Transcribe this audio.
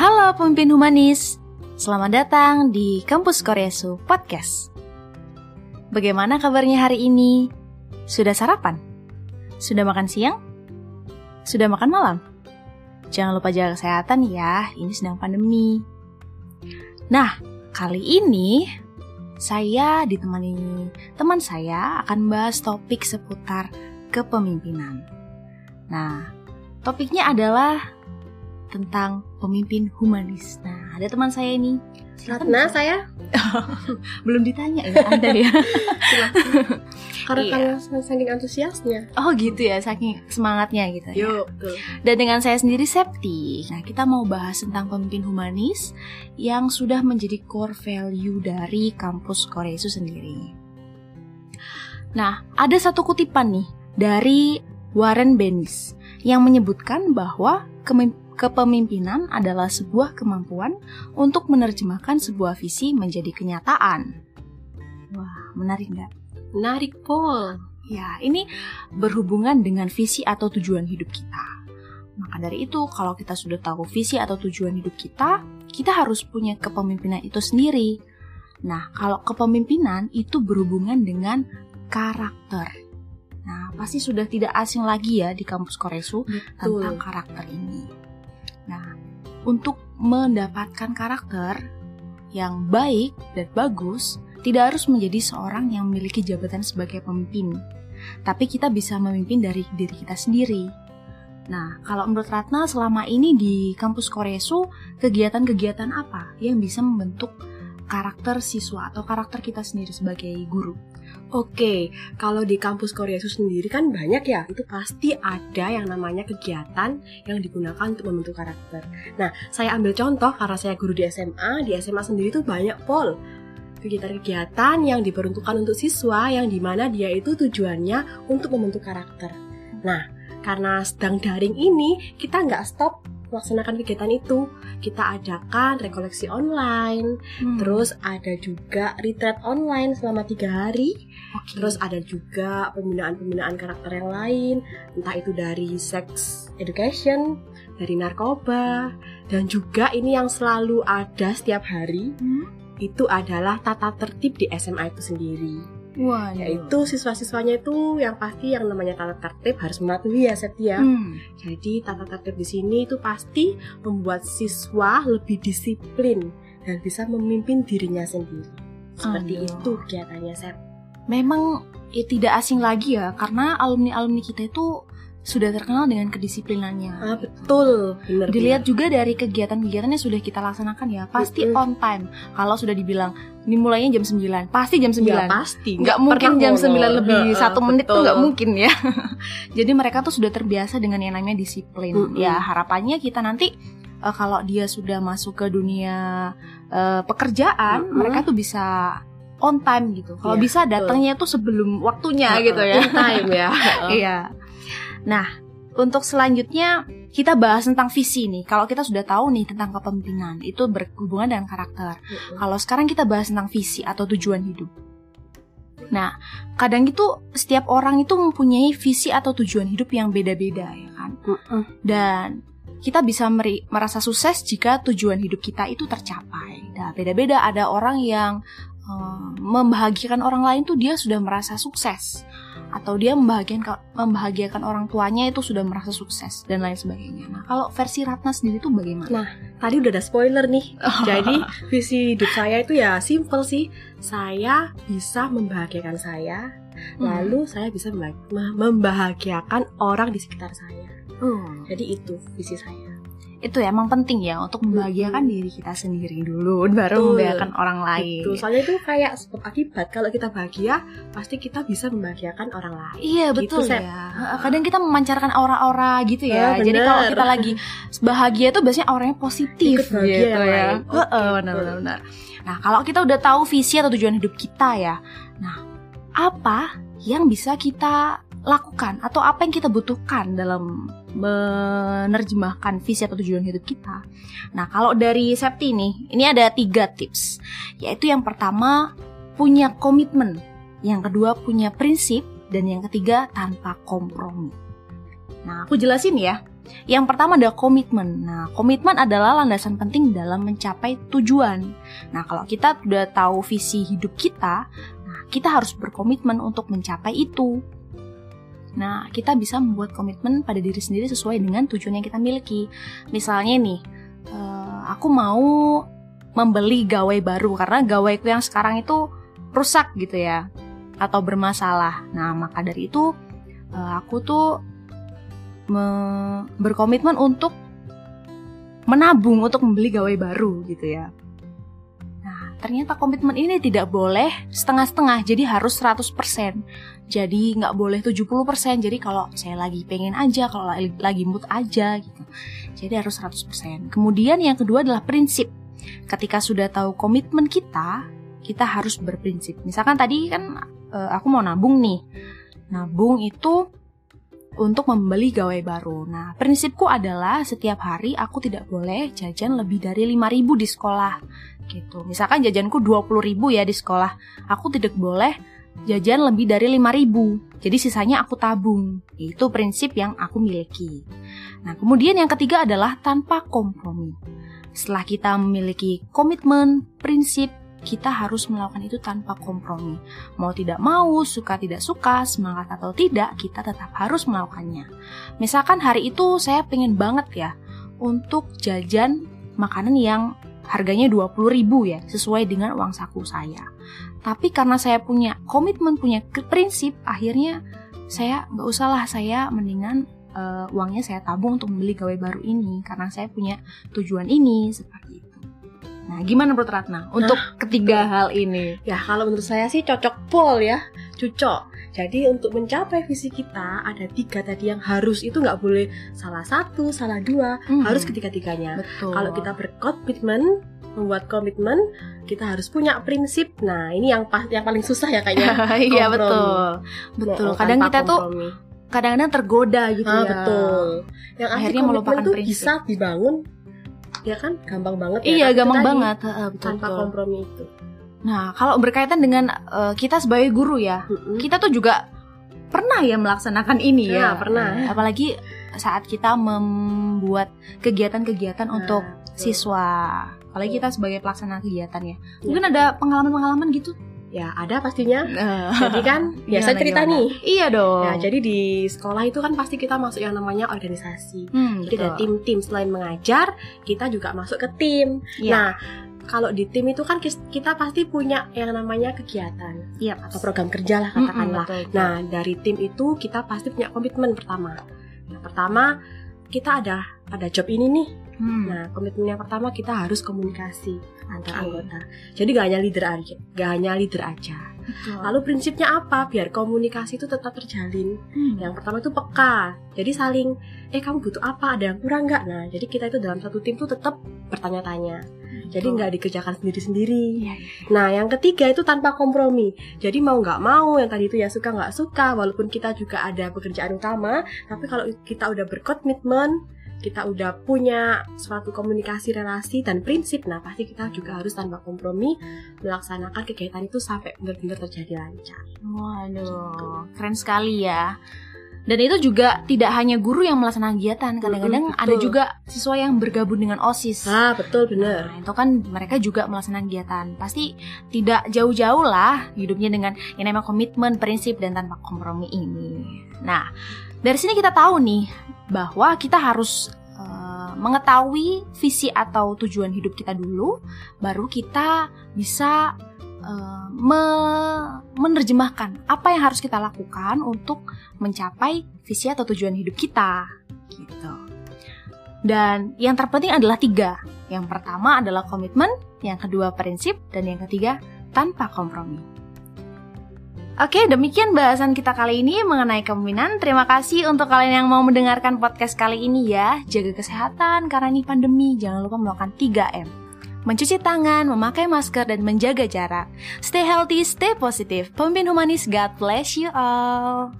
Halo pemimpin humanis, selamat datang di Kampus Koresu Podcast. Bagaimana kabarnya hari ini? Sudah sarapan? Sudah makan siang? Sudah makan malam? Jangan lupa jaga kesehatan ya, ini sedang pandemi. Nah, kali ini saya ditemani teman saya akan bahas topik seputar kepemimpinan. Nah, topiknya adalah tentang pemimpin humanis. Nah, ada teman saya ini. Ratna saya Belum ditanya ya Anda ya. karena Iya. karena saking antusiasnya. Oh gitu ya, saking semangatnya gitu ya. Yuk, tuh. Dan dengan saya sendiri Septi. Nah, kita mau bahas tentang pemimpin humanis yang sudah menjadi core value dari kampus Korea itu sendiri. Nah, ada satu kutipan nih dari Warren Bennis yang menyebutkan bahwa kepemimpinan adalah sebuah kemampuan untuk menerjemahkan sebuah visi menjadi kenyataan. Wah, menarik nggak? Menarik, Paul. Ya, ini berhubungan dengan visi atau tujuan hidup kita. Maka dari itu, kalau kita sudah tahu visi atau tujuan hidup kita, kita harus punya kepemimpinan itu sendiri. Nah, kalau kepemimpinan itu berhubungan dengan karakter. Nah, pasti sudah tidak asing lagi ya di kampus Koresu tentang Betul. karakter ini. Nah, untuk mendapatkan karakter yang baik dan bagus, tidak harus menjadi seorang yang memiliki jabatan sebagai pemimpin, tapi kita bisa memimpin dari diri kita sendiri. Nah, kalau menurut Ratna selama ini di kampus Koresu, kegiatan-kegiatan apa yang bisa membentuk karakter siswa atau karakter kita sendiri sebagai guru? Oke, kalau di kampus Korea itu sendiri kan banyak ya, itu pasti ada yang namanya kegiatan yang digunakan untuk membentuk karakter. Nah, saya ambil contoh karena saya guru di SMA, di SMA sendiri tuh banyak pol kegiatan-kegiatan yang diperuntukkan untuk siswa yang di mana dia itu tujuannya untuk membentuk karakter. Nah, karena sedang daring ini, kita nggak stop melaksanakan kegiatan itu. Kita adakan rekoleksi online, Hmm, terus ada juga retreat online selama tiga hari, oke. Terus ada juga pembinaan-pembinaan karakter yang lain, entah itu dari sex education, dari narkoba, dan juga ini yang selalu ada setiap hari, Hmm? itu adalah tata tertib di SMA itu sendiri. Wah, Yaitu siswa-siswanya itu yang pasti yang namanya tata tertib harus mematuhi ya Setia. Hmm. Jadi tata tertib di sini itu pasti membuat siswa lebih disiplin dan bisa memimpin dirinya sendiri. Seperti Aduh. itu kegiatannya Sep. memang ya, tidak asing lagi ya karena alumni-alumni kita itu sudah terkenal dengan kedisiplinannya. Ah, betul, bener Dilihat juga dari kegiatan-kegiatan yang sudah kita laksanakan ya, pasti Mm-mm. on time. Kalau sudah dibilang dimulainya jam 9, pasti jam 9. Ya pasti, Nggak mungkin jam molor. 9 lebih satu menit tuh nggak mungkin ya. Jadi mereka tuh sudah terbiasa dengan yang namanya disiplin. Mm-mm. Ya harapannya kita nanti eh, kalau dia sudah masuk ke dunia eh, pekerjaan, Mm-mm. mereka tuh bisa on time gitu. Kalau Iya, bisa datangnya tuh sebelum waktunya Heeh, gitu ya. in time ya. Iya. Nah, untuk selanjutnya kita bahas tentang visi nih. Kalau kita sudah tahu nih tentang kepemimpinan, itu berhubungan dengan karakter. Kalau sekarang kita bahas tentang visi atau tujuan hidup. Nah, kadang itu setiap orang itu mempunyai visi atau tujuan hidup yang beda-beda ya kan. Mm-mm. Dan kita bisa meri- merasa sukses jika tujuan hidup kita itu tercapai. Nah, beda-beda ada orang yang eh, membahagiakan orang lain tuh dia sudah merasa sukses atau dia membahagiakan membahagiakan orang tuanya itu sudah merasa sukses dan lain sebagainya. Nah, kalau versi Ratna sendiri tuh bagaimana? Nah, Tadi udah ada spoiler nih. Jadi visi hidup saya itu ya simple sih. Saya bisa membahagiakan saya, Hmm. lalu saya bisa memba- mem- membahagiakan orang di sekitar saya. Hmm. Jadi itu visi saya. Itu ya emang penting ya untuk membahagiakan diri kita sendiri dulu baru Betul. membahagiakan orang lain. Betul. Soalnya itu kayak sebab akibat. Kalau kita bahagia, pasti kita bisa membahagiakan orang lain. Iya Gitu, betul Sep. ya. Kadang kita memancarkan aura-aura gitu ya. Ah, Jadi kalau kita lagi bahagia tuh biasanya auranya positif Ikut bahagia gitu ya. lain. Heeh, Oke, benar betul. benar benar. Nah, kalau kita udah tahu visi atau tujuan hidup kita ya. Nah, apa yang bisa kita lakukan atau apa yang kita butuhkan dalam menerjemahkan visi atau tujuan hidup kita. Nah, kalau dari Septi nih, ini ada tiga tips. Yaitu yang pertama, punya komitmen. Yang kedua, punya prinsip. Dan yang ketiga, tanpa kompromi. Nah, aku jelasin ya. Yang pertama adalah komitmen. Nah, komitmen adalah landasan penting dalam mencapai tujuan. Nah, kalau kita sudah tahu visi hidup kita, nah kita harus berkomitmen untuk mencapai itu. Nah, kita bisa membuat komitmen pada diri sendiri sesuai dengan tujuan yang kita miliki. Misalnya nih, uh, aku mau membeli gawai baru karena gawaiku yang sekarang itu rusak gitu ya atau bermasalah. Nah, maka dari itu uh, aku tuh berkomitmen untuk menabung untuk membeli gawai baru gitu ya. Ternyata komitmen ini tidak boleh setengah-setengah, jadi harus 100%. Jadi nggak boleh 70%, jadi kalau saya lagi pengen aja, kalau lagi mood aja gitu. Jadi harus 100%. Kemudian yang kedua adalah prinsip. Ketika sudah tahu komitmen kita, kita harus berprinsip. Misalkan tadi kan uh, aku mau nabung nih. Nabung itu untuk membeli gawai baru. Nah, prinsipku adalah setiap hari aku tidak boleh jajan lebih dari 5000 di sekolah. Gitu. Misalkan jajanku 20.000 ya di sekolah, aku tidak boleh jajan lebih dari 5000. Jadi sisanya aku tabung. Itu prinsip yang aku miliki. Nah, kemudian yang ketiga adalah tanpa kompromi. Setelah kita memiliki komitmen, prinsip, kita harus melakukan itu tanpa kompromi. Mau tidak mau, suka tidak suka, semangat atau tidak, kita tetap harus melakukannya. Misalkan hari itu saya pengen banget ya untuk jajan makanan yang harganya 20 ribu ya, sesuai dengan uang saku saya. Tapi karena saya punya komitmen, punya prinsip, akhirnya saya nggak usah lah, saya mendingan uh, uangnya saya tabung untuk membeli gawe baru ini karena saya punya tujuan ini seperti itu. Nah, gimana menurut Ratna untuk nah, ketiga hal ini? Ya, kalau menurut saya sih cocok pol ya, cocok. Jadi untuk mencapai visi kita ada tiga tadi yang harus itu nggak boleh salah satu, salah dua, hmm. harus ketiga-tiganya. Kalau kita berkomitmen membuat komitmen kita harus punya prinsip nah ini yang pas yang paling susah ya kayaknya iya betul betul kadang kita kompromi. tuh kadang-kadang tergoda gitu ah, ya betul yang akhirnya melupakan tuh prinsip. bisa dibangun ya kan gampang banget ya iya kan? gampang banget uh, betul, tanpa betul. kompromi itu nah kalau berkaitan dengan uh, kita sebagai guru ya mm-hmm. kita tuh juga pernah ya melaksanakan ini ya, ya pernah nah, apalagi saat kita membuat kegiatan-kegiatan nah, untuk betul. siswa apalagi kita sebagai pelaksana kegiatan ya, ya. mungkin ada pengalaman-pengalaman gitu Ya ada pastinya. Uh, jadi kan, ya saya cerita gimana? nih. Iya dong. Ya jadi di sekolah itu kan pasti kita masuk yang namanya organisasi. Hmm, jadi betul. ada tim-tim selain mengajar, kita juga masuk ke tim. Ya. Nah kalau di tim itu kan kita pasti punya yang namanya kegiatan iya, atau program kerja lah katakanlah. Mm -hmm, betul, Nah dari tim itu kita pasti punya komitmen pertama. Yang pertama kita ada ada job ini nih. Hmm. Nah komitmen yang pertama kita harus komunikasi antar okay. anggota. Jadi gak hanya leader aja, gak hanya leader aja. Betul. Lalu prinsipnya apa? Biar komunikasi itu tetap terjalin. Hmm. Yang pertama itu peka. Jadi saling, eh kamu butuh apa? Ada yang kurang nggak? Nah, jadi kita itu dalam satu tim tuh tetap bertanya-tanya. Jadi nggak dikerjakan sendiri-sendiri. Ya, ya. Nah, yang ketiga itu tanpa kompromi. Jadi mau nggak mau, yang tadi itu ya suka nggak suka, walaupun kita juga ada pekerjaan utama, tapi kalau kita udah berkomitmen, kita udah punya suatu komunikasi relasi dan prinsip nah pasti kita juga harus tanpa kompromi melaksanakan kegiatan itu sampai benar-benar terjadi lancar waduh keren sekali ya dan itu juga tidak hanya guru yang melaksanakan kegiatan kadang-kadang mm -hmm, ada juga siswa yang bergabung dengan osis. Ah betul benar. Nah, itu kan mereka juga melaksanakan kegiatan. Pasti tidak jauh-jauh lah hidupnya dengan yang namanya komitmen prinsip dan tanpa kompromi ini. Nah dari sini kita tahu nih bahwa kita harus uh, mengetahui visi atau tujuan hidup kita dulu, baru kita bisa uh, me menerjemahkan apa yang harus kita lakukan untuk mencapai visi atau tujuan hidup kita. Gitu. Dan yang terpenting adalah tiga. Yang pertama adalah komitmen, yang kedua prinsip, dan yang ketiga tanpa kompromi. Oke, demikian bahasan kita kali ini mengenai kepemimpinan. Terima kasih untuk kalian yang mau mendengarkan podcast kali ini ya. Jaga kesehatan karena ini pandemi. Jangan lupa melakukan 3M. Mencuci tangan, memakai masker, dan menjaga jarak. Stay healthy, stay positive. Pemimpin humanis, God bless you all.